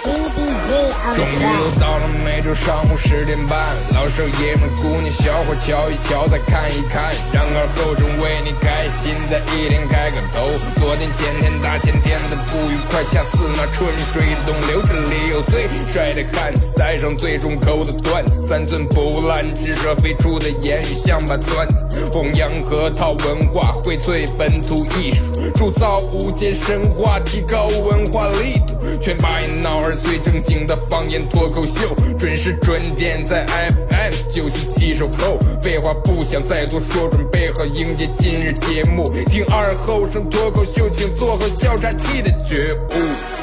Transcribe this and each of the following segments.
baby. 终于又到了每周上午十点半，老少爷们、姑娘小伙瞧一瞧，再看一看，然而后生为你开心的一天开个头。昨天、前天、大前天的不愉快，恰似那春水东流。这里有最帅的汉子，带上最重口的段子，三寸不烂之舌飞出的言语像把钻子，弘扬河套文化，荟萃本土艺术，铸造无间神话，提高文化力度，全把一闹儿最正经的方言脱口秀，准时准点在 FM 九七七收口。废话不想再多说，准备好迎接今日节目，听二后生脱口秀，请做好笑岔气的觉悟。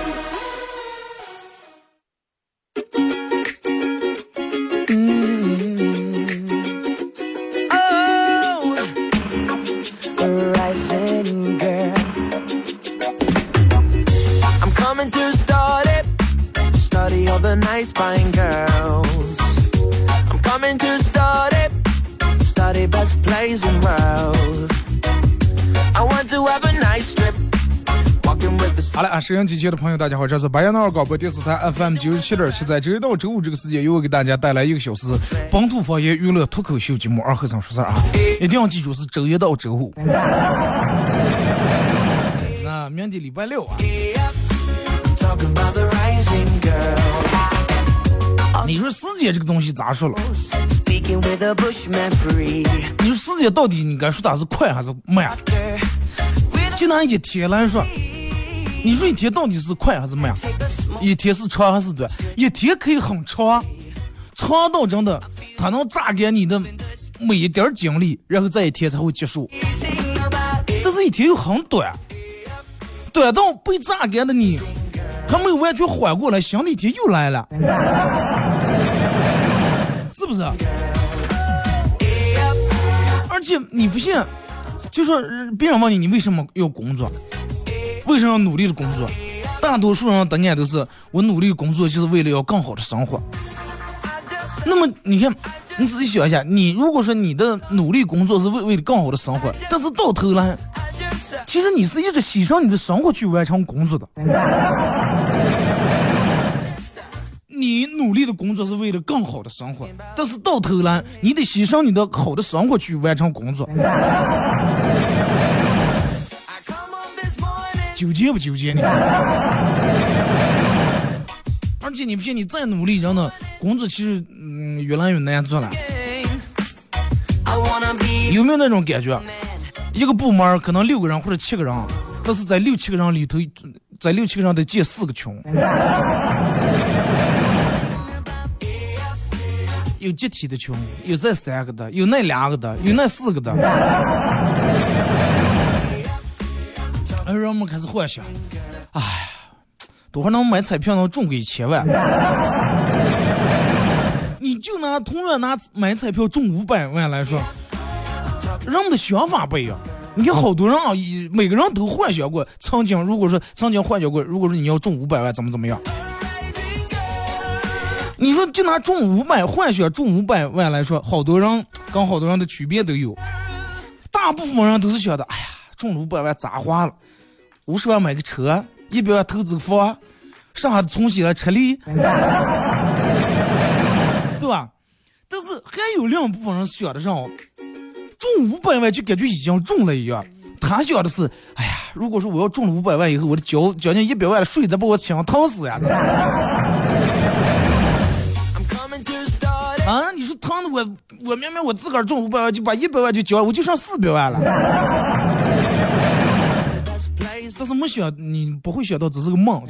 收音机前的朋友，大家好，这是白羊尔广播电视台 FM 九十七点七，在周一到周五这个时间，又会给大家带来一个小时本土方言娱乐脱口秀节目《二和尚说事儿》啊，一定要记住是周一到周五。那明天礼拜六啊。你说时间这个东西咋说了？你说时间到底你该说它是快还是慢？就拿一天来说。你说一天到底是快还是慢？一天是长还是短？一天可以很长，长到真的，它能榨干你的每一点精力，然后这一天才会结束。但是一天又很短，短到被榨干的你还没有完全缓过来，新的一天又来了，是不是？而且你不信，就说别人问你，你为什么要工作？为什么要努力的工作？大多数人答案都是我努力工作就是为了要更好的生活。那么你看，你仔细想一下，你如果说你的努力工作是为为了更好的生活，但是到头来，其实你是一直牺牲你的生活去完成工作的。你努力的工作是为了更好的生活，但是到头来，你得牺牲你的好的生活去完成工作。纠结不纠结呢？而且你不信，你再努力，真的工作其实嗯越来越难做了。有没有那种感觉？一个部门可能六个人或者七个人，但是在六七个人里头，在六七个人得建四个群。有集体的群，有这三个的，有那两个的，有那四个的。而人们开始幻想，哎呀，多少能买彩票能中个一千万？你就拿同样拿买彩票中五百万来说，人们的想法不一样。你看好多人啊，每个人都幻想过曾经，如果说曾经幻想过，如果说你要中五百万，怎么怎么样？你说就拿中五百幻想中五百万来说，好多人跟好多人的区别都有。大部分人都是想的，哎呀，中五百万咋花了？五十万买个车，一百万投资个房，剩下的存起来吃力，对吧？但是还有另一部分人想的上，中五百万就感觉已经中了一样。他想的是，哎呀，如果说我要中了五百万以后，我的交将近一百万的税再把我抢疼死呀！啊，你说疼的我，我明明我自个儿中五百万，就把一百万就交了，我就剩四百万了。但是没想，你不会想到只是个梦。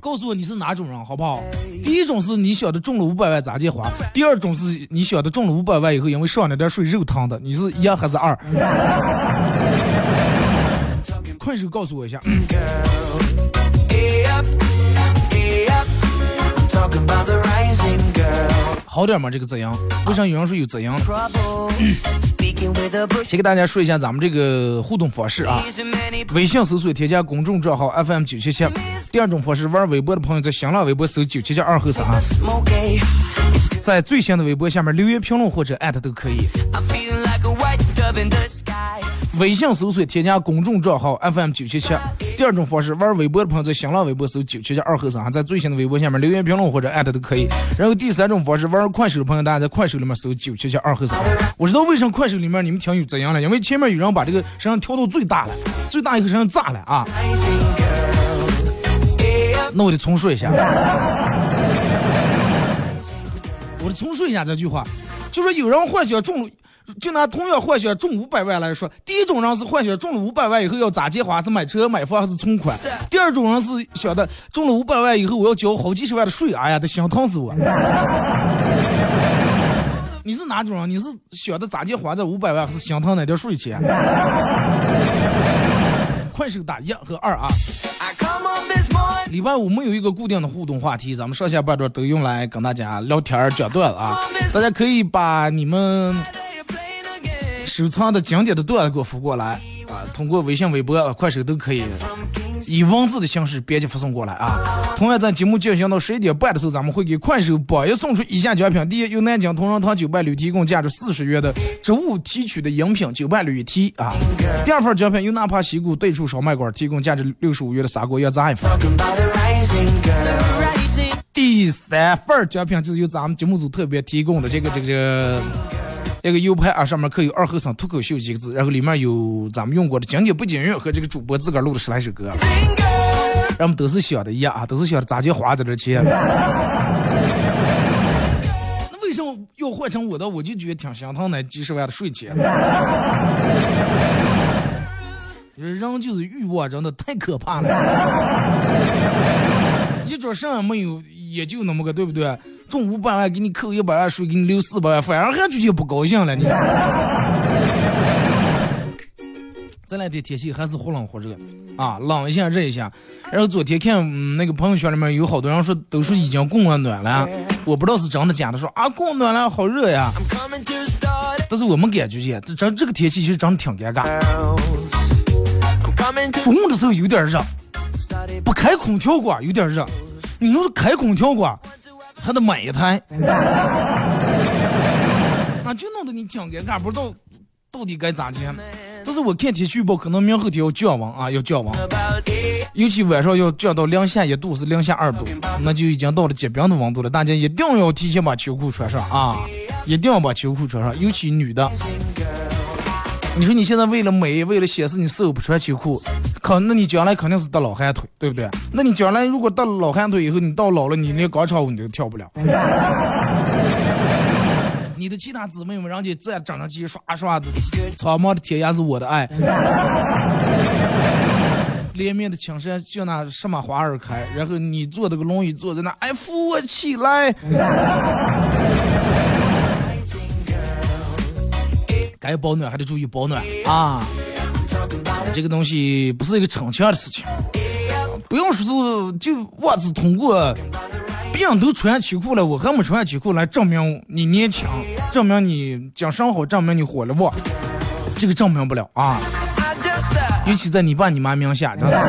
告诉我你是哪种人，好不好？第一种是你想的中了五百万咋借花，第二种是你想的中了五百万以后因为上了点水肉疼的，你是一还是二？快手告诉我一下。好点吗？这个怎样，为啥有人说有怎样？先给大家说一下咱们这个互动方式啊，微信搜索添加公众账号 FM 九七七。第二种方式，玩微博的朋友在新浪微博搜九七七二后三，在最新的微博下面留言评论或者艾特都可以。微信搜索添加公众账号 FM 九七七。第二种方式，玩微博的朋友在新浪微博搜九七七二和尚，在最新的微博下面留言评论或者艾特都可以。然后第三种方式，玩快手的朋友，大家在快手里面搜九七七二和尚。我知道为什么快手里面你们听有怎样了，因为前面有人把这个声上调到最大了，最大一个声上炸了啊。那我得重说一下，我得重说一下这句话，就说有人幻想中了，就拿同样幻想中五百万来说，第一种人是幻想中了五百万以后要咋结花，是买车买房还是存款；第二种人是想的中了五百万以后我要交好几十万的税，哎呀，得心疼死我。你是哪种人？你是想的咋结花这五百万，还是心疼那点税钱？快手打一和二啊。礼拜五没有一个固定的互动话题，咱们上下半段都用来跟大家聊天讲段子啊。大家可以把你们收藏的经典的段子给我发过来啊，通过微信、微博、快手都可以。以文字的形式编辑发送过来啊！同样在节目进行到十一点半的时候，咱们会给快手榜一送出以下奖品：第一，由南京同仁堂酒伴侣提供价值四十元的植物提取的饮品酒伴侣一提啊；第二份奖品由纳帕西谷对处烧麦馆提供价值六十五元的砂锅鸭子一份；第三份奖品就是由咱们节目组特别提供的这个这个这个。一个 U 盘啊，上面刻有“二后生脱口秀”几个字，然后里面有咱们用过的经典不景音乐和这个主播自个儿录的十来首歌，人们都是想的一样啊，都是想的咋就花在这钱。那为什么要换成我的？我就觉得挺心疼那几十万的税钱。人就是欲望真的太可怕了，一桌上没有也就那么个，对不对？中五百万给你扣一百万税，给你留四百万，反而还就就不高兴了。你这两天天气还是忽冷忽热啊，冷一下热一下。然后昨天看那个朋友圈里面有好多人说都说已经供暖了，我不知道是真的假的，说啊供暖了好热呀。但是我们感觉见，这这这个天气其实真的挺尴尬。中午的时候有点热，不开空调管有点热，你要是开空调管。还得买一台，那就弄得你挺尴尬，不知道到底该咋接。但是我看天气预报，可能明后天要降温啊，要降温，尤其晚上要降到零下一度，是零下二度，那就已经到了结冰的温度了。大家一定要提前把秋裤穿上啊，一定要把秋裤穿上，尤其女的。你说你现在为了美，为了显示你瘦不穿秋裤，可那你将来肯定是得老寒腿，对不对？那你将来如果得老寒腿以后，你到老了，你连广场舞你都跳不了。你的其他姊妹们，人家这整上去刷刷的，苍茫的天涯是我的爱，连绵的青山就那什么花儿开，然后你坐这个轮椅坐在那，哎，扶我起来。该保暖还得注意保暖啊！这个东西不是一个逞强的事情，不用说是就我只通过别人都穿秋裤了，我还没穿秋裤来证明你年轻，证明你精神好，证明你火了不？这个证明不了啊！尤其在你爸你妈名下，真的。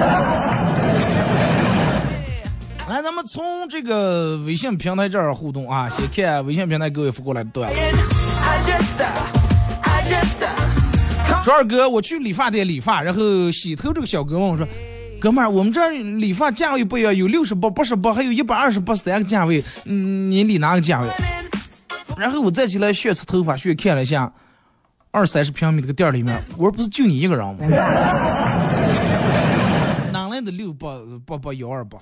来，咱们从这个微信平台这儿互动啊，先看微信平台各位发过来的段子。二哥，我去理发店理发，然后洗头这个小哥问我说：“哥们儿，我们这儿理发价位不一样，有六十八、八十八，还有一百二十八三个价位，嗯，你理哪个价位？”然后我再起来炫次头发，炫看了一下，二三十平米这个店里面，我说不是就你一个人吗？哪来的六八八八幺二八？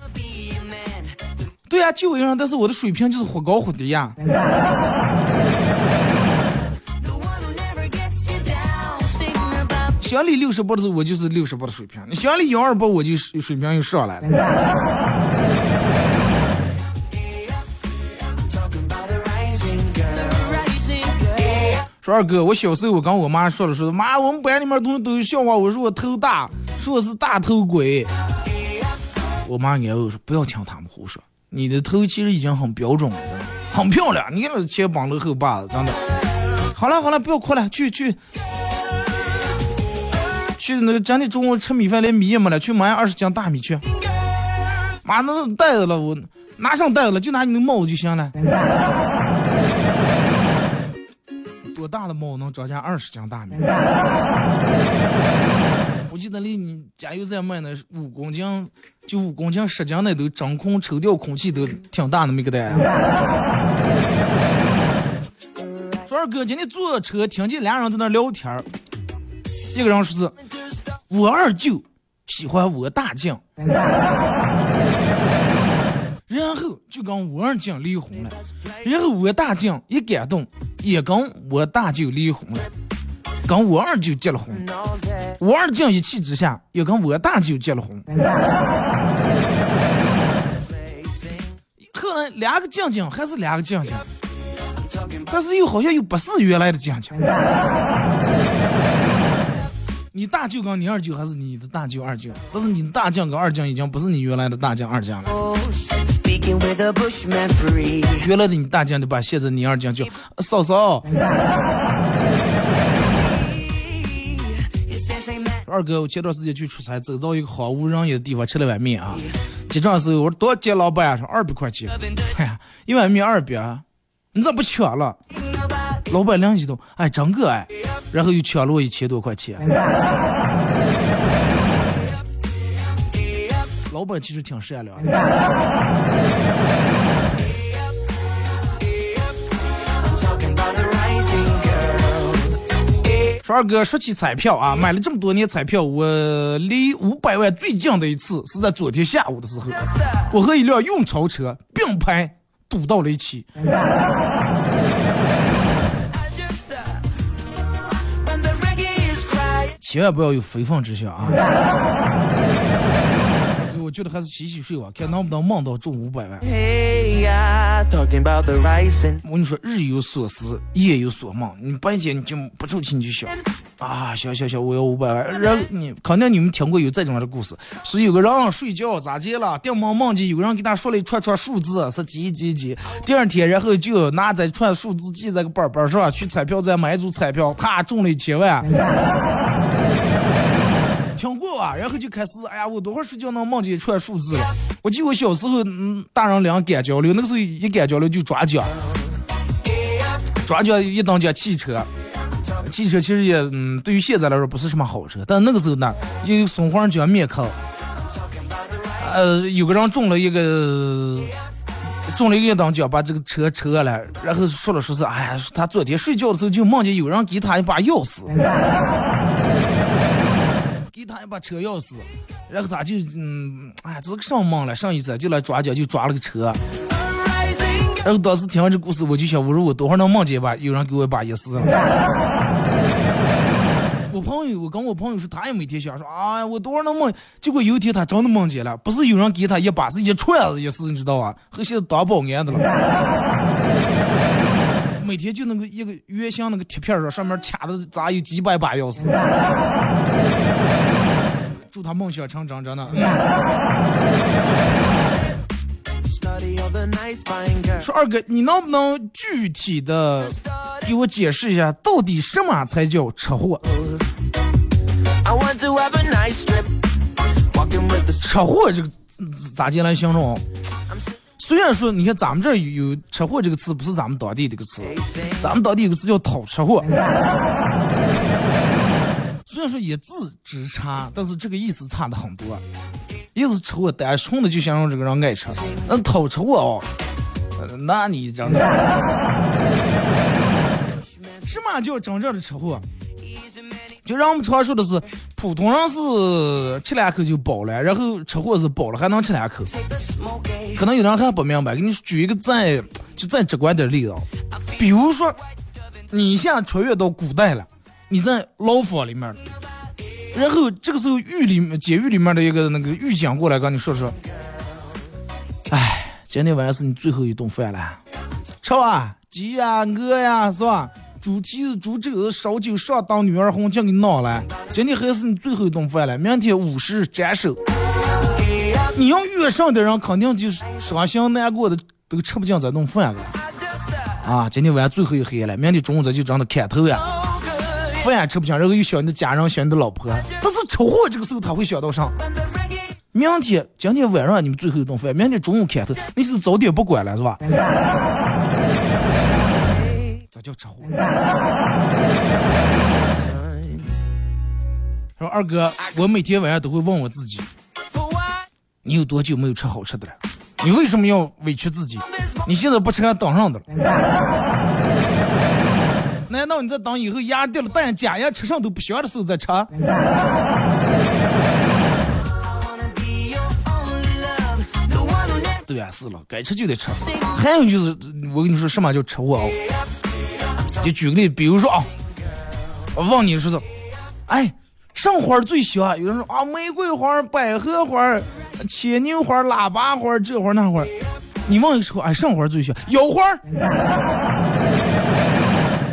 对呀，就我一个人，但是我的水平就是忽高忽低呀。乡里六十八的时候，我就是六十八的水平；你乡里幺二八，我就水平又上来了。说二哥，我小时候我跟我妈说了说，妈，我们班里面同学都笑话我说我头大，说我是大头鬼。我妈安慰说，不要听他们胡说，你的头其实已经很标准了，很漂亮。你那前膀子后把子，真的。好了好了，不要哭了，去去。去那个咱的中午吃米饭连米也没了，去买二十斤大米去。妈，那袋子了，我拿上袋子了，就拿你那帽子就行了。多大的帽能装下二十斤大米？我记得离你加油站卖那五公斤，就五公斤十斤那都真空抽掉空气都挺大的那个袋。说二哥，今天坐车听见俩人在那聊天一个人说是我二舅喜欢我大舅，然后就跟我二酱离婚了，然后我大酱一感动，也跟我大舅离婚了。跟我二舅结了婚，我二舅一气之下又跟我大舅结了婚。后来两个静静还是两个静静，但是又好像又不是原来的酱酱。你大舅跟你二舅还是你的大舅二舅，但是你大将跟二将已经不是你原来的大将二将了。原来的你大将就把现在你二将叫嫂嫂。二哥，我前段时间去出差，走到一个荒无人烟的地方，吃了碗面啊。结账的时候我说多少钱？老板说二百块钱。哎呀，一碗面二百，你咋不抢了？老板良心动，哎，真个哎，然后又抢了我一千多块钱。老板其实挺善良的。说二哥，说起彩票啊，买了这么多年彩票，我离五百万最近的一次是在昨天下午的时候，我和一辆运钞车并排堵到了一起。千万不要有非分之想啊！我觉得还是洗洗睡吧，看能不能梦到中五百万。我跟你说，日有所思，夜有所梦。你半夜你就不出去你就想啊，想想想，我要五百万。然后你肯定你们听过有这种的故事，是有个人睡觉咋接了，电梦梦见有人给他说了一串串数字，是几几几。第二天，然后就拿这串数字记在个本本上，去彩票站买一组彩票，他中了一千万。听过啊，然后就开始，哎呀，我多会睡觉能梦见一串数字了？我记得我小时候，嗯，大人两干交流，那个时候一干交流就抓奖，抓奖一等奖汽车，汽车其实也，嗯，对于现在来说不是什么好车，但那个时候呢，有松花江面壳，呃，有个人中了一个，中了一个等奖，把这个车车了，然后说了说是，哎呀，他昨天睡觉的时候就梦见有人给他一把钥匙。给他一把车钥匙，然后他就嗯，哎，这是个什么梦了？上意思就来抓奖，就抓了个车。然后当时听完这故事，我就想，我说我多会儿能梦见吧？有人给我一把钥匙了。我朋友，我跟我朋友说，他也每天想说，啊，我多会儿能梦？结果有一天他真的梦见了，不是有人给他一把，是一串子钥匙，你知道吧？和现在当保安的了。每天就那个一个圆形那个铁片上，上面卡的咋有几百把钥匙？祝他梦想成真，真的。说二哥，你能不能具体的给我解释一下，到底什么才叫车祸？车祸这个咋进来形容？虽然说，你看咱们这儿有车祸这个词，不是咱们当地这个词，咱们当地有个词叫讨车祸。虽然说一字之差，但是这个意思差的很多。意思车祸单纯的就形容这个人爱车，那讨车祸哦，那你真的，什么叫真正的车祸？就让我们常说的是，普通人是吃两口就饱了，然后吃货是饱了还能吃两口。可能有人还不明白，给你举一个再就再直观点例子，比如说，你现在穿越到古代了，你在牢房里面，然后这个时候狱里监狱里面的一个那个狱警过来跟你说说，哎，今天晚上是你最后一顿饭了，吃吧，鸡呀、鹅呀，是吧？猪蹄子、猪肘子、烧酒、上当、女儿红，叫你闹了。今天还是你最后一顿饭了，明天午时斩首。你要遇上的人，肯定就是伤心难过的，都吃不进这顿饭了。啊，今天晚上最后一黑了，明天中午咱就让他砍头呀。饭也吃不进，然后又想你的家人，想你的老婆。但是车祸这个时候他会想到啥？明天、今天晚上你们最后一顿饭，明天中午砍头，你是早点不管了是吧？这叫吃货。说二哥，我每天晚上都会问我自己，你有多久没有吃好吃的了？你为什么要委屈自己？你现在不吃还等上的了？难道你在等以后牙掉了蛋假牙吃上都不行的时候再吃？对啊，是了，该吃就得吃。还有就是，我跟你说什么叫吃货哦？就举个例，比如说啊，我问你说是，哎，什么花最香？有人说啊，玫瑰花、百合花、牵牛花、喇叭花，这花那花。你问一说，哎，什么花最香？腰花。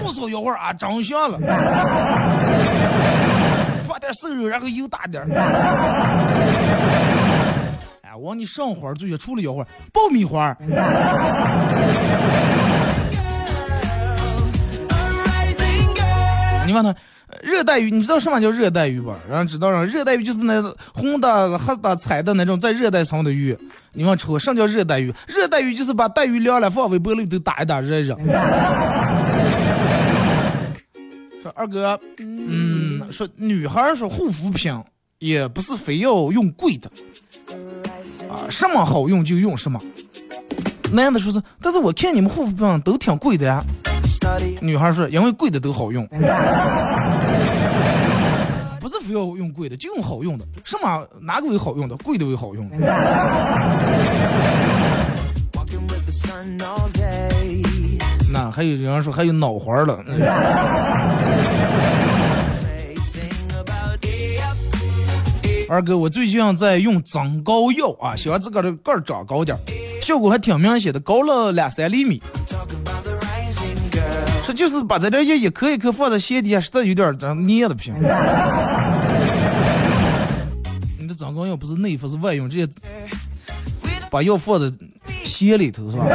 不说腰花啊，长相了。放点瘦肉，然后油大点。哎，我问你什么花最香？除了腰花，爆米花。你问他，热带鱼，你知道什么叫热带鱼吧？然后知道了，热带鱼就是那红的、黑的、彩的那种在热带生的鱼。你问吃什么叫热带鱼？热带鱼就是把带鱼凉了，放微波炉里头打一打热一热。说二哥，嗯，说女孩说护肤品也不是非要用贵的，啊，什么好用就用什么。男的说是，但是我看你们护肤品都挺贵的呀。女孩说：“因为贵的都好用，不是非要用贵的，就用好用的。什么哪个有好用的？贵的有好用的。”那还有人说还有脑花了。二哥，我最近在用增高药啊，希望自个儿的个儿长高点，效果还挺明显的，高了两三厘米。这就是把在这药一颗一颗放在鞋底下，实在有点这粘的不行。你的增高药不是内服是外用，直接把药放在鞋里头是吧？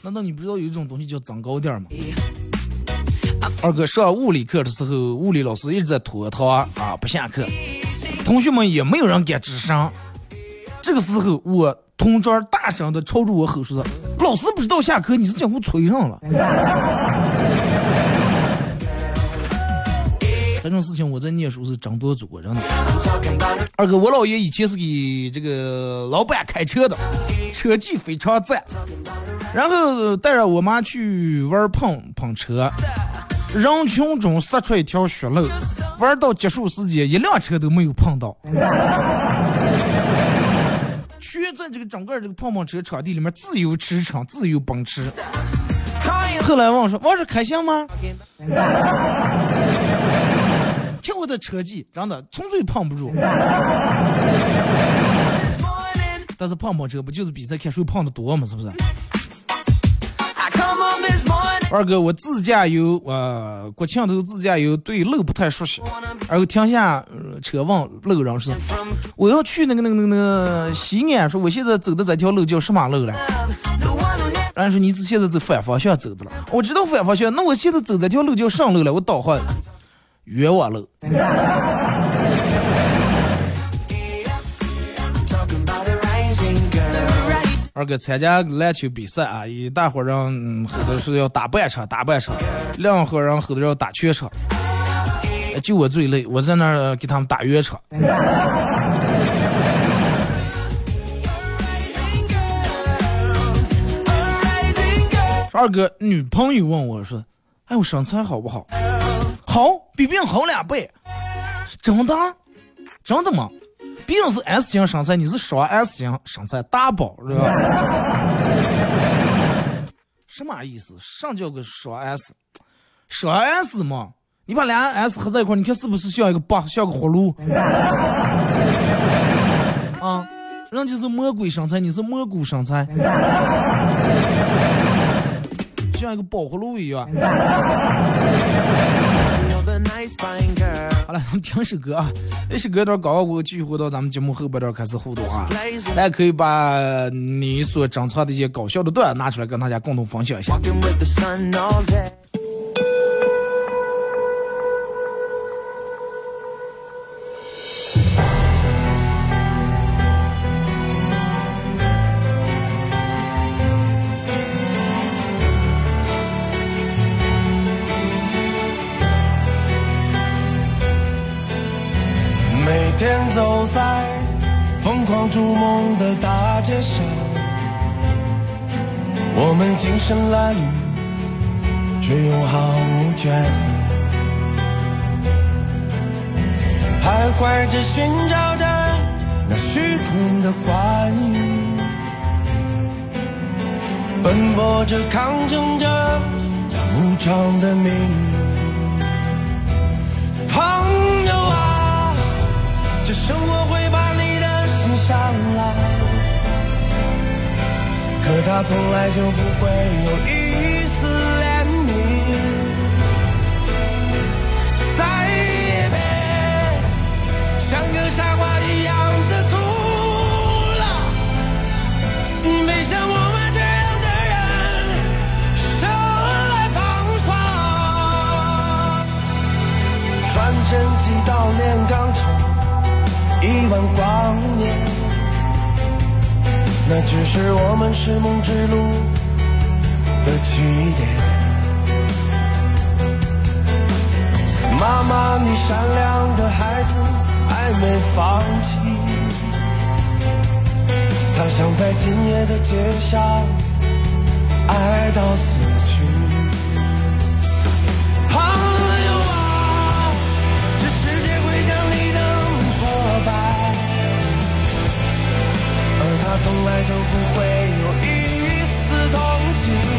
难道你不知道有一种东西叫增高垫吗？二哥上物理课的时候，物理老师一直在拖堂啊，不下课，同学们也没有人敢吱声。这个时候我。同桌大声的朝着我吼说：“老师不知道下课，你是将我催上了。”这种事情我在念书是真多做过，真的。二哥，我姥爷以前是给这个老板开车的，车技非常赞。然后带着我妈去玩碰碰车，人群中杀出一条血路，玩到结束时间，一辆车都没有碰到。全在这个整个这个碰碰车场地里面自由驰骋，自由奔驰。后来问我说：“我是开心吗？” 听我的车技，真的纯粹碰不住。但是碰碰车不就是比赛看谁碰的多吗？是不是？二哥，我自驾游，呃，国庆头自驾游，对路不太熟悉，然后停下车问路人说：“我要去那个那个那个那个西安，说我现在走的这条路叫什么路了？”然后说：“你现在走反方向走的了。”我知道反方向，那我现在走这条路叫上路了，我导航冤枉路。二哥参加篮球比赛啊，一大伙人吼的是要打半场，打半场；两伙人吼的要打全场。就我最累，我在那儿给他们打圆场。二哥，女朋友问我说：“哎，我身材好不好？好，比别人好两倍。真的？真的吗？”别人是 S 型身材，你是双 S 型身材大宝，是吧？什么意思？上叫个双 S？双 S 嘛？你把俩 S 合在一块，你看是不是像一个八，像个葫芦？啊，人家是魔鬼身材，你是蘑菇身材，像一个宝葫芦一样。好了，咱们听首歌啊，一首歌段广告过，继续回到咱们节目后半段开始互动啊。大家可以把你所珍藏的一些搞笑的段拿出来，跟大家共同分享一下。狂逐梦的大街上，我们精神褴褛，却又毫无倦意，徘徊着寻找着那虚空的幻影。奔波着，抗争着那无常的命运。朋友啊，这生活会把上来，可他从来就不会有一丝怜悯。再也别像个傻瓜一样的徒劳，因为像我们这样的人生来彷徨。穿。身几道炼钢厂，一万光年，那只是我们是梦之路的起点。妈妈，你善良的孩子还没放弃，他想在今夜的街上爱到死去。从来就不会有一丝同情。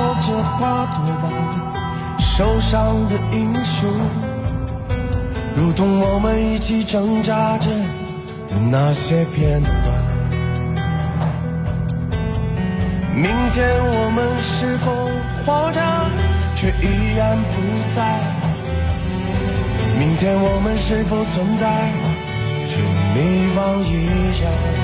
抱着花朵般受伤的英雄，如同我们一起挣扎着的那些片段。明天我们是否活着，却依然不在？明天我们是否存在，却迷惘依然？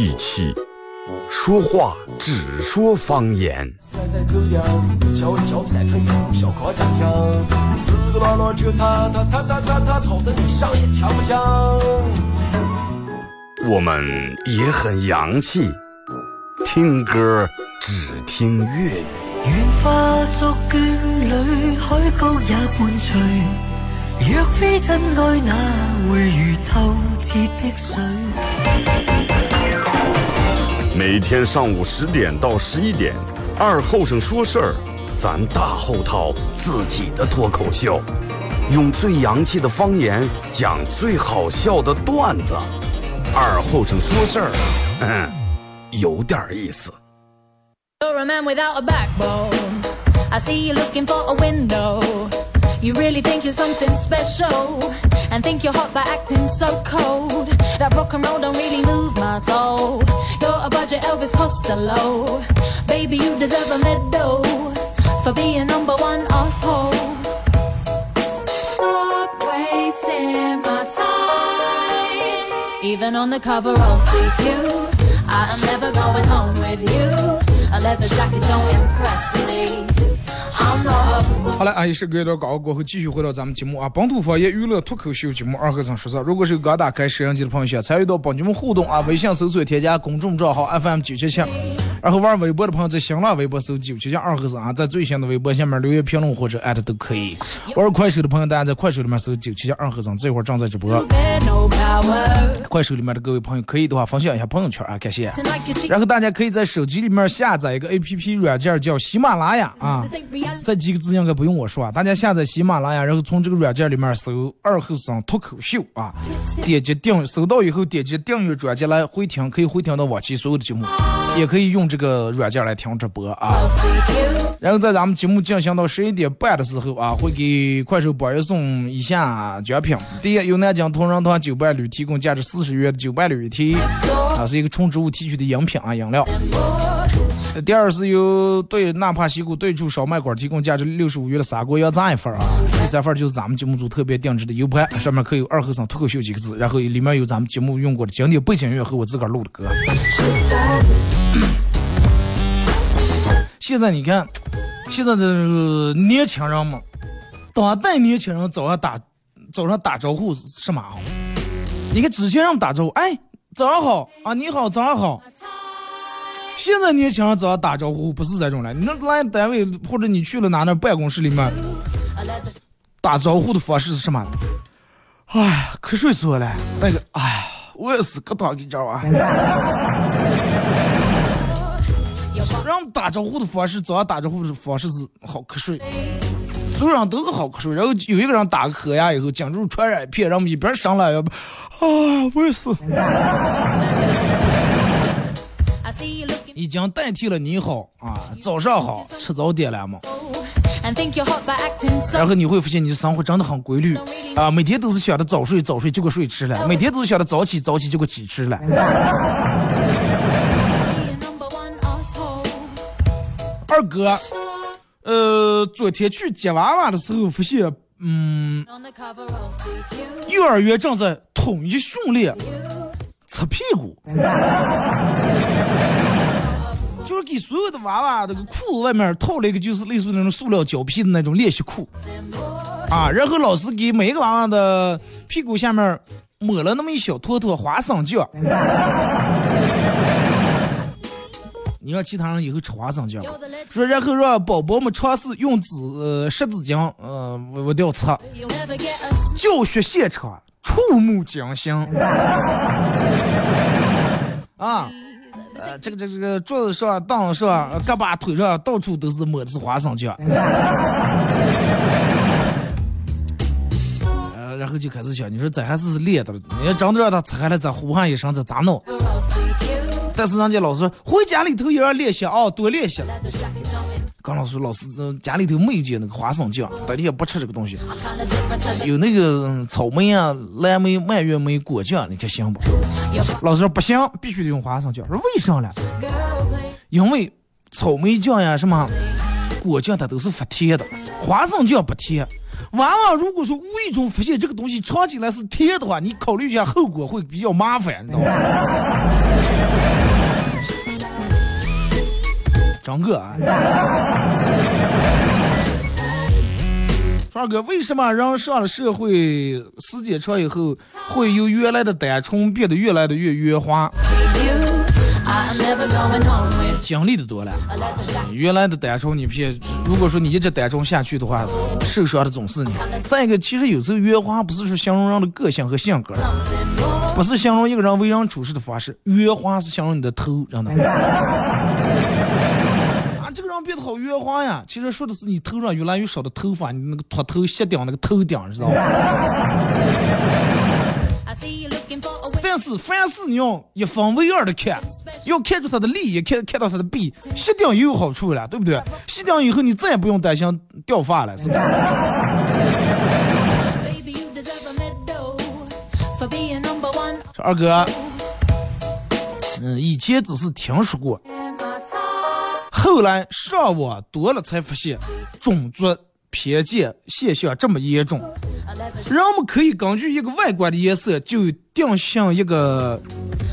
地气，说话只说方言。我们也很洋气，听歌只听粤语。愿化作眷侣，海角也伴随。若非真爱，哪会如透彻的水？每天上午十点到十一点，二后生说事儿，咱大后套自己的脱口秀，用最洋气的方言讲最好笑的段子。二后生说事儿，嗯，有点意思。And think you're hot by acting so cold. That rock and roll don't really move my soul. You're a budget Elvis Costello. Baby, you deserve a medal for being number one asshole. Stop wasting my time. Even on the cover of GQ, I am never going home with you. A leather jacket don't impress me. 好了，阿姨是隔一段广告过后，继续回到咱们节目啊，本土方言娱乐脱口秀节目二和尚说事如果是刚打开摄像机的朋友，想参与到帮节目互动啊，微信搜索添加公众账号 FM 九七七，然后玩微博的朋友在新浪微博搜九七七二和尚啊，在最新的微博下面留言评论或者艾特都可以。玩快手的朋友，大家在快手里面搜九七七二和尚，这会儿正在直播。快手里面的各位朋友，可以的话分享一下朋友圈啊，感谢。然后大家可以在手机里面下载一个 APP 软件，叫喜马拉雅啊。这几个字应该不用我说啊，大家下载喜马拉雅，然后从这个软件里面搜“二后生脱口秀”啊，点击订，搜到以后点击订阅专辑来回听，可以回听到往期所有的节目，也可以用这个软件来听直播啊。然后在咱们节目进行到十一点半的时候啊，会给快手榜一送以下奖品：第一，由南京同仁堂酒伴侣提供价值四十元的酒伴侣一提，啊，是一个纯植物提取的饮品啊，饮料。第二是由对纳帕西谷对出烧麦馆提供价值六十五元的砂锅羊杂一份啊。第三份就是咱们节目组特别定制的 U 盘，上面刻有“二和尚脱口秀”几个字，然后里面有咱们节目用过的经典背景音乐和我自个儿录的歌。现在你看，现在的年轻人们，当代年轻人早上打早上打招呼是什么？你看之前人打招呼，哎，早上好啊，你好，早上好。现在年轻人早上打招呼不是这种了，你那来单位或者你去了哪那办公室里面，打招呼的方式是什么？哎，瞌睡死我了。那个，哎，我也是，可躺一觉啊。人打招呼的方式，早上打招呼的方式是好瞌睡，所有人都是好瞌睡。然后有一个人打个呵呀以后，讲住传染一片，然后一边上来要不，啊，我也是。已经代替了你好啊，早上好，吃早点了吗？然后你会发现你的生活真的很规律啊，每天都是想着早睡早睡，结果睡迟了；每天都是想着早起早起，结果起迟了。二哥，呃，昨天去接娃娃的时候发现，嗯，幼儿园正在统一训练擦屁股。给所有的娃娃这个裤子外面套了一个，就是类似那种塑料胶皮的那种练习裤，啊，然后老师给每一个娃娃的屁股下面抹了那么一小坨坨花生酱。你让其他人以后吃花生酱，说然后让宝宝们尝试用纸湿纸巾，呃，我掉擦。教学现场触目惊心，啊。呃，这个这个这个桌子上、凳子上、胳膊、腿上，到处都是抹的是花生酱。呃，然后就开始想，你说这还是练的，你要真的让他擦下来，再呼喊一声，这咋弄？但是人家老师说，回家里头也要练习啊，多练习。刚老师，老师这家里头没有见那个花生酱，大家也不吃这个东西。有那个草莓啊、蓝莓、蔓越莓果酱，你看行不？老师说不行，必须得用花生酱。说为啥呢？因为草莓酱呀、什么果酱它都是发甜的，花生酱不甜。娃娃如果说无意中发现这个东西尝起来是甜的话，你考虑一下后果会比较麻烦，你知道吗？张哥，啊，张哥，为什么人上了社会时间长以后，会由原来的单纯变得越来的越圆滑？经历的多了，原来的单纯，你不信？如果说你一直单纯下去的话，受伤的总是你。再一个，其实有时候圆滑不是说形容人的个性和性格，不是形容一个人为人处事的方式，圆滑是形容你的头，真的。这个人变得好圆滑呀，其实说的是你头上越来越少的头发，你那个秃头、斜顶那个头顶，知道吗？但是凡事你要一分为二的看，要看出他的利益，看看到他的弊，斜顶也有好处了，对不对？细定以后你再也不用担心掉发了，是不是？说二哥，嗯，以前只是听说过，后来上网多了才发现，种族偏见现象这么严重。人们可以根据一个外观的颜色就定性一个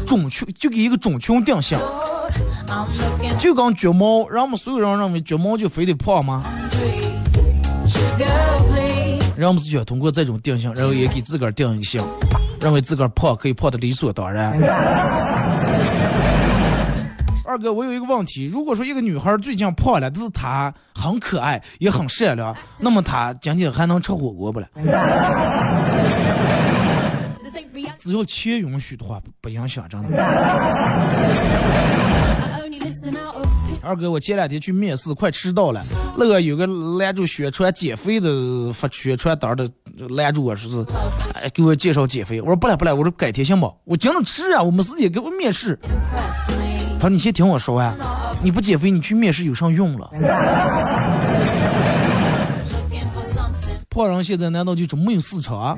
种群，就给一个种群定性。就跟橘猫，人们所有人认为橘猫就非得胖吗？人们是想通过这种定性，然后也给自个儿定一个性，认为自个儿胖可以胖的理所当然。二哥，我有一个问题，如果说一个女孩最近胖了，但是她很可爱，也很善良，那么她今天还能吃火锅不了？只要钱允许的话，不影响，真的。二哥，我前两天去面试，快迟到了，那个有个拦住宣传减肥的发宣传单的拦住我，说是，哎，给我介绍减肥。我说不来不来，我说改天行不？我今天吃啊，我没时间给我面试。他说你先听我说呀，你不减肥，你去面试有啥用了？胖人现在难道就这么没有市场？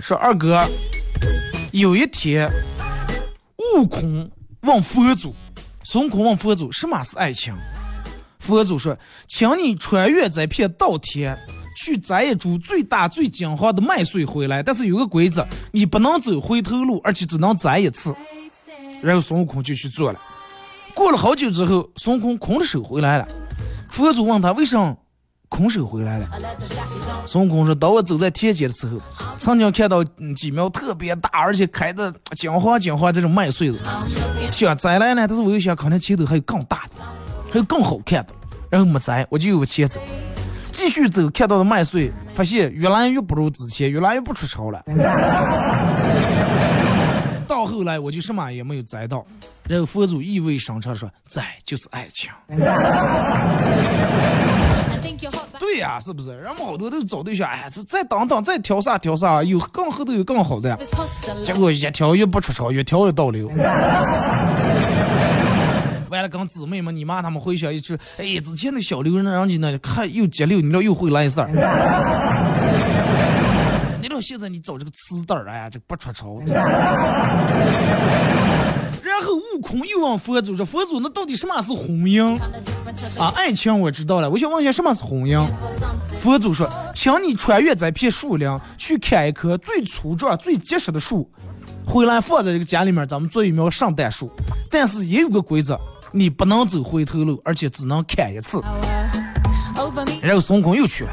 说二哥，有一天，悟空问佛祖，孙悟空问佛祖，什么是爱情？佛祖说，请你穿越这片稻田，去摘一株最大最金黄的麦穗回来，但是有个规则，你不能走回头路，而且只能摘一次。然后孙悟空就去做了。过了好久之后，孙悟空空着手回来了。佛祖问他为什么？空手回来了。孙悟空说：“当我走在田间的时候，曾经看到几苗特别大，而且开的金黄金黄这种麦穗子，想摘来呢，但是我又想，可能前头还有更大的，还有更好看的，然后没摘，我就往前走。继续走，看到的麦穗，发现越来越不如之前，越来越不出潮了。到后来，我就什么也没有摘到。然后佛祖意味深长说：‘摘就是爱情。’”对呀，是不是？人们好多都找对象，哎，这再等等，再挑啥挑啥，有更后头有更好的。结果越挑越不出潮，越挑越倒流。完了，跟姊妹们、你妈他们回想一句，哎，之前那小刘那人家呢，看又结溜，你了又会来事儿。你了现在你找这个瓷蛋儿，哎呀，这不出潮。然后悟空又问佛祖说：“佛祖，那到底什么是婚姻啊？爱情我知道了，我想问一下什么是婚姻？”佛祖说：“请你穿越这片树林，去砍一棵最粗壮、最结实的树，回来放在这个家里面，咱们做一苗圣诞树。但是也有个规则，你不能走回头路，而且只能砍一次。”然后孙悟空又去了。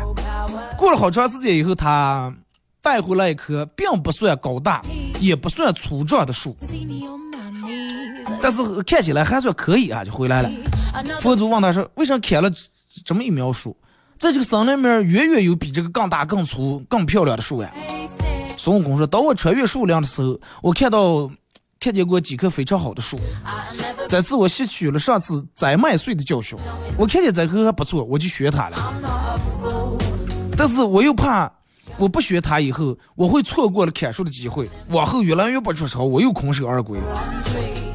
过了好长时间以后，他带回来一棵并不算高大，也不算粗壮的树。但是看起来还算可以啊，就回来了。佛祖问他说：“为啥砍了这么一苗树？在这个森林里面，远远有比这个更大、更粗、更漂亮的树呀。”孙悟空说：“当我穿越树林的时候，我看到看见过几棵非常好的树。这次我吸取了上次摘麦穗的教训，我看见这棵还不错，我就学它了。但是我又怕我不学它以后，我会错过了砍树的机会，往后越来越不出潮，我又空手而归。”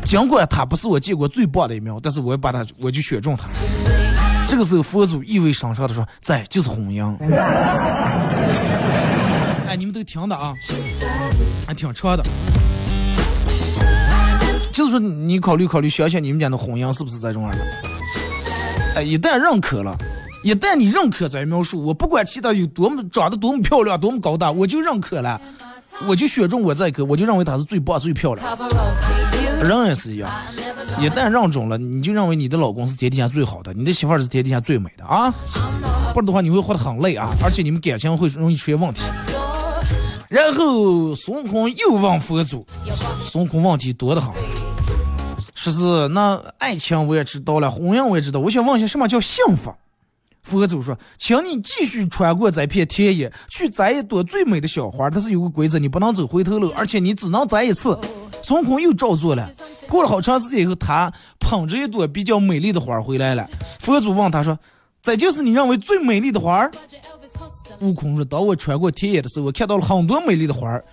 尽管他不是我见过最棒的一苗，但是我要把他，我就选中他。这个时候，佛祖意味深长的说：“在就是婚姻。”哎，你们都听的啊，还挺长的。就是说，你考虑考虑，想想你们家的婚姻是不是这种样的？哎，一旦认可了，一旦你认可这苗树，我不管其他有多么长得多么漂亮，多么高大，我就认可了。我就选中我这个，我就认为它是最棒、最漂亮。人也是一样，一旦认中了，你就认为你的老公是天底下最好的，你的媳妇儿是天底下最美的啊！不然的话，你会活得很累啊，而且你们感情会容易出现问题。然后孙悟空又问佛祖，孙悟空问题多得很，说是那爱情我也知道了，婚姻我也知道，我想问一下什么叫幸福？佛祖说：“请你继续穿过这片田野，去摘一朵最美的小花。但是有个规则，你不能走回头路，而且你只能摘一次。”孙悟空又照做了。过了好长时间以后，他捧着一朵比较美丽的花回来了。佛祖问他说：“这就是你认为最美丽的花儿。悟空说：“当我穿过田野的时候，我看到了很多美丽的花儿，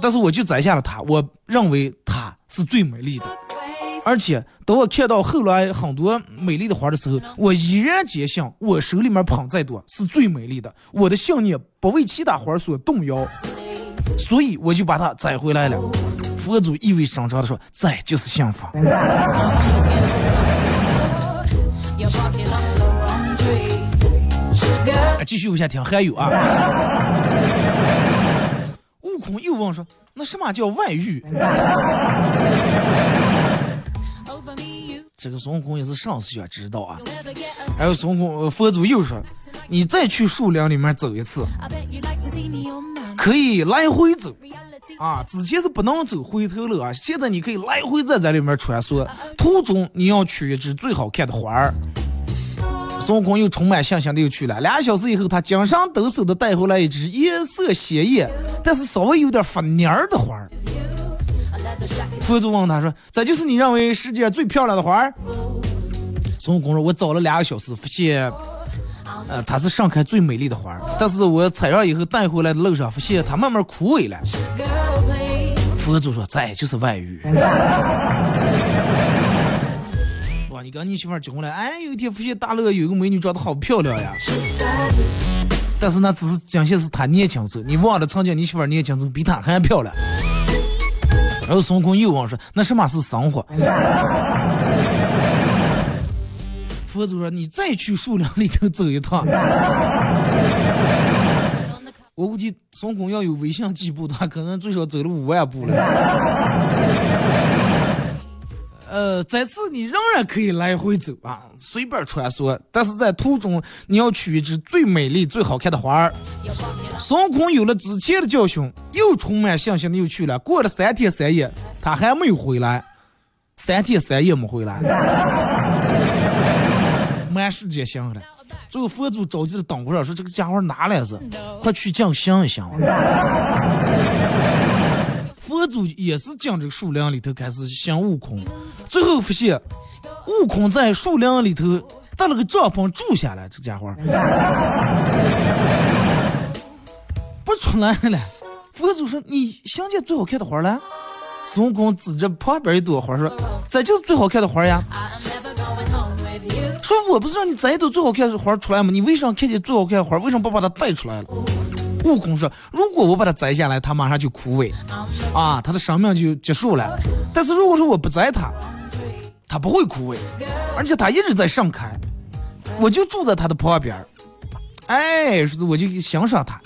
但是我就摘下了它。我认为它是最美丽的。而且，当我看到后来很多美丽的花的时候，我依然坚信我手里面捧再多是最美丽的。我的信念不为其他花所动摇，所以我就把它摘回来了。”佛祖意味深长的说：“这就是幸福。”继续往下听，还有啊。悟空又问说：“那什么叫外遇？”这个孙悟空也是上次想知道啊。还有孙悟空，佛祖又说：“你再去树林里面走一次，可以来回走啊。之前是不能走回头路啊，现在你可以来回在这里面穿梭。途中你要取一只最好看的花儿。”孙悟空又充满信心的又去了。俩小时以后，他精神抖擞的带回来一只颜色鲜艳，但是稍微有点发蔫儿的花儿。佛祖问他说：“这就是你认为世界最漂亮的花儿？”孙悟空说：“我找了两个小时，发现，呃，它是盛开最美丽的花儿，但是我采上以后带回来的路上，发现它慢慢枯萎了。”佛祖说：“这就是外遇。”你跟你媳妇儿结婚了，哎，有一天发现大乐有个美女长得好漂亮呀，但是那只是讲些是她年轻时候，你忘了曾经你媳妇儿年轻时候比她还漂亮。然后孙悟空又问说：“那什么是生活？”佛祖说：“你再去树林里头走一趟。”我估计孙悟空要有微信计步，他可能最少走了五万步了。呃，这次你仍然可以来回走啊，随便穿梭，但是在途中你要取一只最美丽、最好看的花儿。孙悟空有了之前的教训，又充满信心的又去了。过了三天三夜，他还没有回来，三天三夜没回来，满世界想了。最后佛祖着急的等过来，说：“这个家伙哪来是？快去降香一香。”佛祖也是进这个树林里头开始想悟空，最后发现悟空在树林里头搭了个帐篷住下来，这家伙 不出来了。佛祖说：“你想见最好看的花了？”孙悟空指着旁边一朵花说：“这就是最好看的花呀。”说：“我不是让你摘一朵最好看的花出来吗？你为什么看见最好看的花，为什么不把它带出来了？”悟空说：“如果我把它摘下来，它马上就枯萎，啊，它的生命就结束了。但是如果说我不摘它，它不会枯萎，而且它一直在盛开。我就住在它的旁边，哎，是我就欣赏它。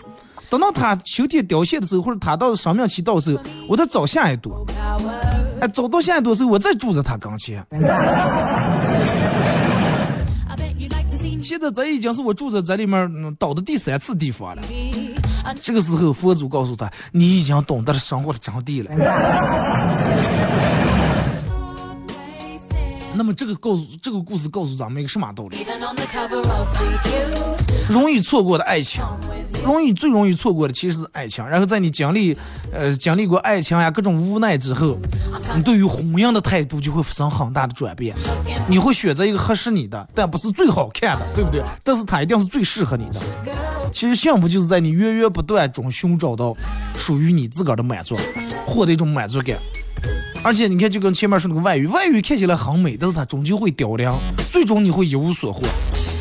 等到它秋天凋谢的时候，或者它到生命期到时候，我再找下一朵。哎，找到下一朵时候，我再住在它跟前。”现在这已经是我住在这里面倒的第三次地方了。这个时候，佛祖告诉他：“你已经懂得了生活的真谛了。”那么，这个告诉这个故事告诉咱们一个什么道理？容易错过的爱情，容易最容易错过的其实是爱情。然后，在你经历呃经历过爱情呀各种无奈之后，你对于婚姻的态度就会发生很大的转变。你会选择一个合适你的，但不是最好看的，对不对？但是它一定是最适合你的。其实幸福就是在你源源不断中寻找到属于你自个儿的满足，获得一种满足感。而且你看，就跟前面说那个外遇，外遇看起来很美，但是它终究会凋零，最终你会一无所获。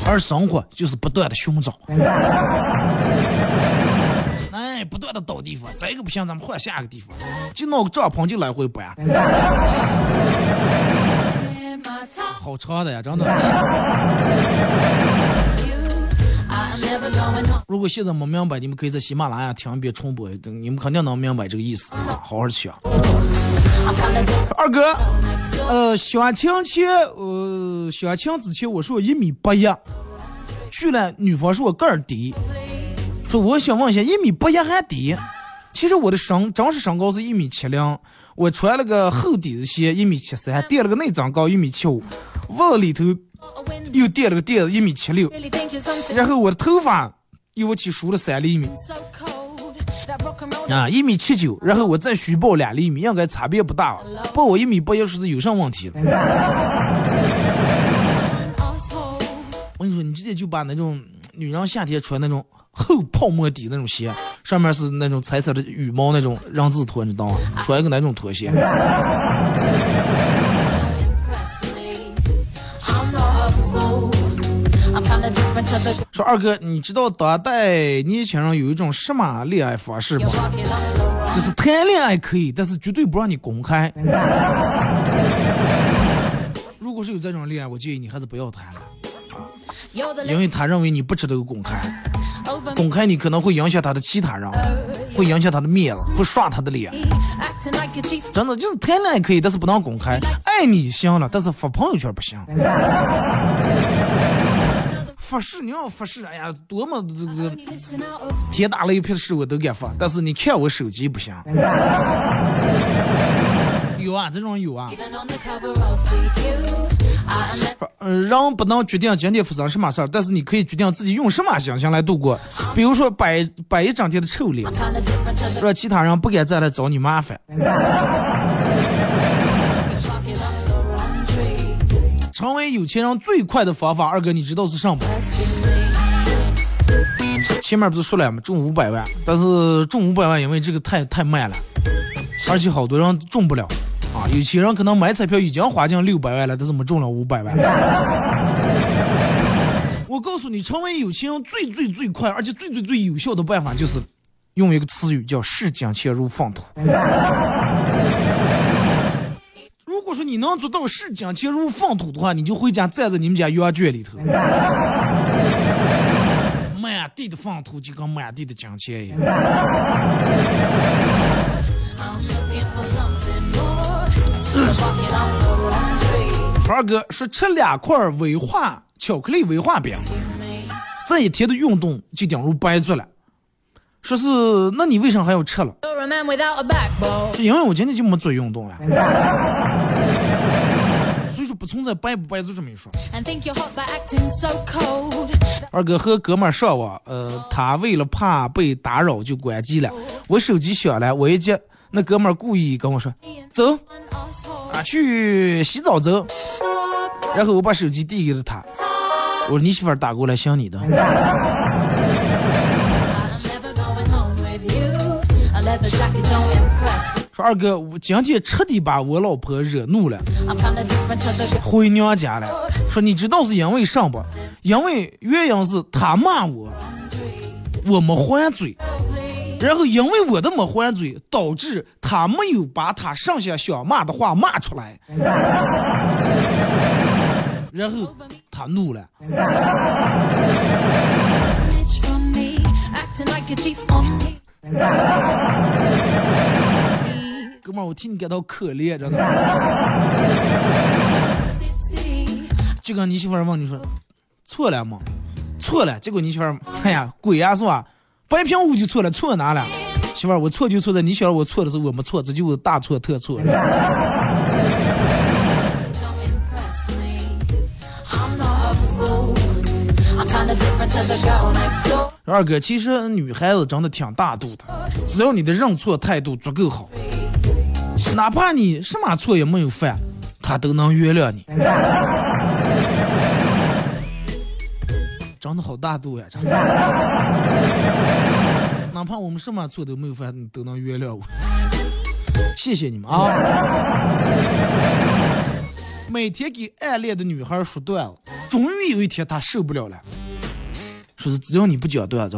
而生活就是不断的寻找，哎，不断的倒地方，这个不行，咱们换下一个地方，就弄个帐篷就来回搬，好长的呀，真的。如果现在没明白，你们可以在喜马拉雅听一遍重播，你们肯定能明白这个意思，好好去啊。二哥，呃，相亲前，呃，相亲之前我说一米八一，去了女方说我个儿低，说我想问一下，一米八一还低？其实我的身真实身高是一米七零，我穿了个厚底子鞋，一米七三，垫了个内增高一米七五，袜子里头又垫了个垫子一米七六，然后我的头发又我起梳了三厘米。啊，一米七九，然后我再虚报两厘米，应该差别不大。报我一米八，要是有啥问题了？我跟你说，你直接就把那种女人夏天穿那种厚泡沫底那种鞋，上面是那种彩色的羽毛那种人字拖，你知道吗？穿一个那种拖鞋。说二哥，你知道当代年轻人有一种什么恋爱方式吗？就是谈恋爱可以，但是绝对不让你公开。如果是有这种恋爱，我建议你还是不要谈了，因为他认为你不值得公开，公开你可能会影响他的其他人，会影响他的面子，会刷他的脸。真的就是谈恋爱可以，但是不能公开。爱你行了，但是发朋友圈不行。发誓你要发誓，哎呀，多么这这天打雷劈的事我都敢发，但是你看我手机不行。有啊，这种有啊。呃，人不能决定今天发生什么事儿，但是你可以决定自己用什么心情来度过。比如说摆摆一整天的臭脸，让其他人不敢再来找你麻烦。成为有钱人最快的方法，二哥你知道是什么？前面不是说了吗？中五百万，但是中五百万因为这个太太慢了，而且好多人中不了啊。有钱人可能买彩票已经花进六百万了，但是没中了五百万。我告诉你，成为有钱人最最最快，而且最最最有效的办法就是用一个词语叫视金钱如粪土。如果说你能做到视金钱如粪土的话，你就回家站在你们家羊圈里头，满地的粪土就跟满地的金钱一样。二哥说吃两块威化巧克力威化饼，这一天的运动就等于白做了。说是，那你为啥还要吃了？是因为我今天就没做运动呀。不存在白不白就这么一说。二哥和哥们上网，呃，他为了怕被打扰就关机了。我手机响了，我一接，那哥们故意跟我说：“走，啊，去洗澡走。”然后我把手机递给了他，我说：“你媳妇打过来想你的。”说二哥，我今天彻底把我老婆惹怒了，回娘家了。说你知道是因为啥不？因为原因是他骂我，我没还嘴，然后因为我的没还嘴，导致他没有把他剩下想骂的话骂出来，然后他怒了。哥们儿，我替你感到可怜，真的。就跟你媳妇儿问你说，错了吗？错了。结果你媳妇儿，哎呀，鬼呀是吧？白平屋就错了，错哪了？媳妇儿，我错就错在你晓得我错的时候我没错，这就是大错特错。二哥，其实女孩子真的挺大度的，只要你的认错态度足够好。哪怕你什么错也没有犯，他都能原谅你。长得好大度呀，长得。哪怕我们什么错都没有犯，都能原谅我。谢谢你们啊！每天给暗恋的女孩说段子，终于有一天他受不了了，说是只要你不讲段子，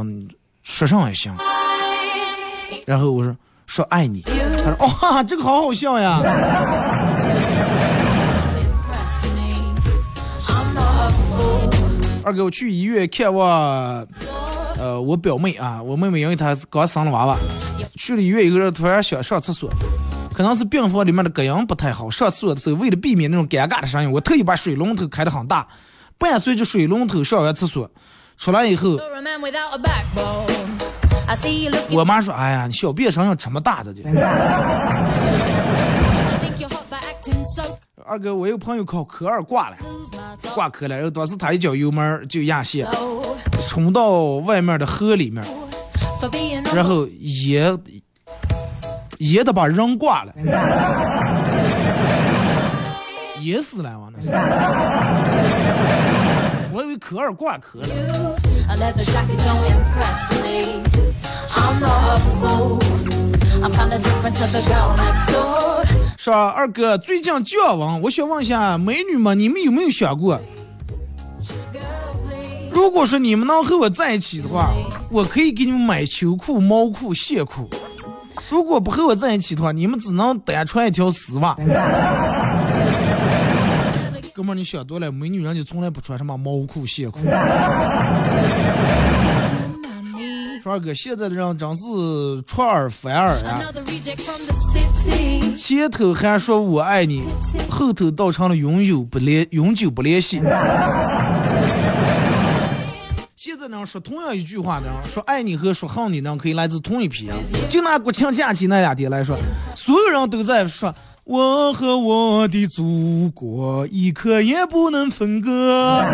说上也行。然后我说说爱你。他说：“哇，这个好好笑呀！”二哥，我去医院看望，呃，我表妹啊，我妹妹因为她刚生了娃娃，去了医院以后突然想上厕所，可能是病房里面的隔音不太好，上厕所的时候为了避免那种尴尬的声音，我特意把水龙头开得很大，伴随着水龙头上完厕所，出来以后。我妈说：“哎呀，小便声要这么大的？” 二哥，我有朋友考科二挂了，挂科了，然后当时他一脚油门就压线，冲到外面的河里面，然后也也得把人挂了，淹死了，我那是。我以为为科二挂科了。说二哥最近降温，我想问一下美女们，你们有没有想过，如果说你们能和我在一起的话，我可以给你们买秋裤、毛裤、线裤；如果不和我在一起的话，你们只能单穿一条丝袜。哥们儿，你想多了，美女人家从来不穿什么毛裤、线裤。二哥，现在的人真是出尔反尔呀！前头还说我爱你，后头倒成了永久不联永久不联系。现在呢，说同样一句话呢，说爱你和说恨你呢，可以来自同一批人。就拿国庆假期那两天来说，所有人都在说我和我的祖国一刻也不能分割。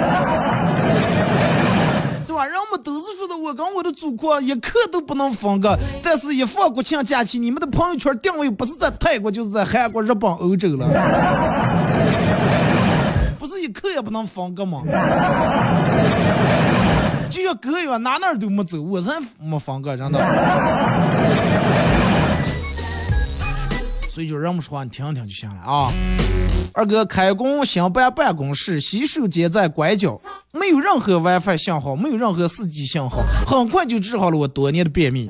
对吧人们都是说的，我跟我的祖国一刻都不能分割。但是，一放国庆假期，你们的朋友圈定位不是在泰国，就是在韩国、日本、欧洲了。不是一刻也不能分割吗？就要隔远，哪哪都没走，我才没分割，真的。所以就人们说话，你听听就行了啊。二哥开工新办办公室，洗手间在拐角，没有任何 WiFi 信号，没有任何 4G 信号，很快就治好了我多年的便秘。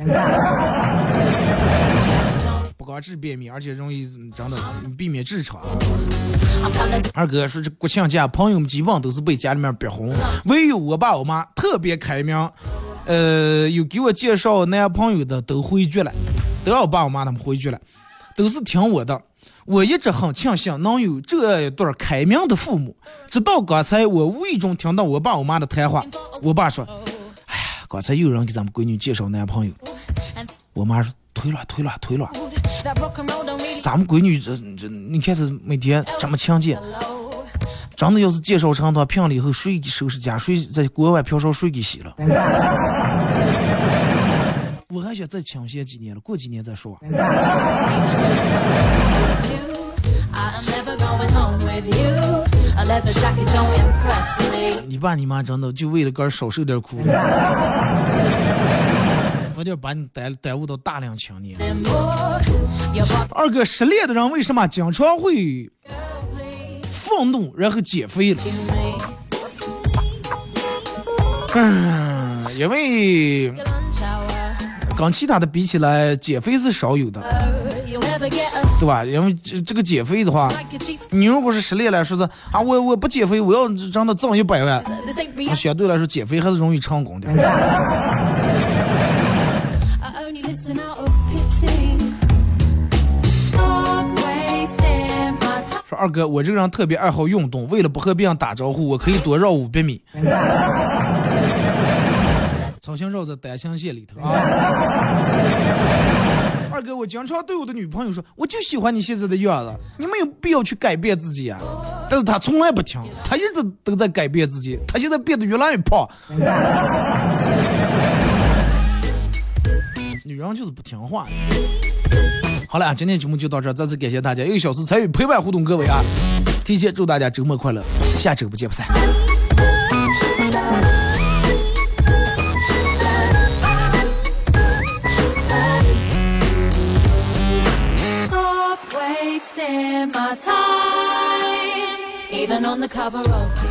不光治便秘，而且容易真的避免痔疮。二哥说这国庆假，朋友们基本都是被家里面逼红，唯有我爸我妈特别开明，呃，有给我介绍男朋友的都回绝了，都让我爸我妈他们回绝了。都是听我的，我一直很庆幸能有这一对开明的父母。直到刚才，我无意中听到我爸我妈的谈话。我爸说：“哎呀，刚才有人给咱们闺女介绍男朋友。”我妈说：“退了，退了，退了。”咱们闺女这这，你看是每天这么强健，真的要是介绍成她聘了以后，谁收拾家，谁在国外嫖娼，谁给洗了？我还想再抢些几年了，过几年再说。你爸你妈真的就为了哥少受点苦，我就把你耽耽误到大量青年。二哥，失恋的人为什么经常会愤怒，然后减肥了？嗯，因为。跟其他的比起来，减肥是少有的，对吧？因为这这个减肥的话，你如果是失恋来说是啊，我我不减肥，我要让他挣一百万，那相对来说减肥还是容易成功的。说二哥，我这个人特别爱好运动，为了不和别人打招呼，我可以多绕五百米。操心绕在单行线里头啊！二哥，我经常对我的女朋友说，我就喜欢你现在的样子，你没有必要去改变自己啊。但是她从来不听，她一直都在改变自己，她现在变得越来越胖。女人就是不听话。好了，今天节目就到这，再次感谢大家一个小时参与陪伴互动，各位啊，提前祝大家周末快乐，下周不见不散。My time, even on the cover of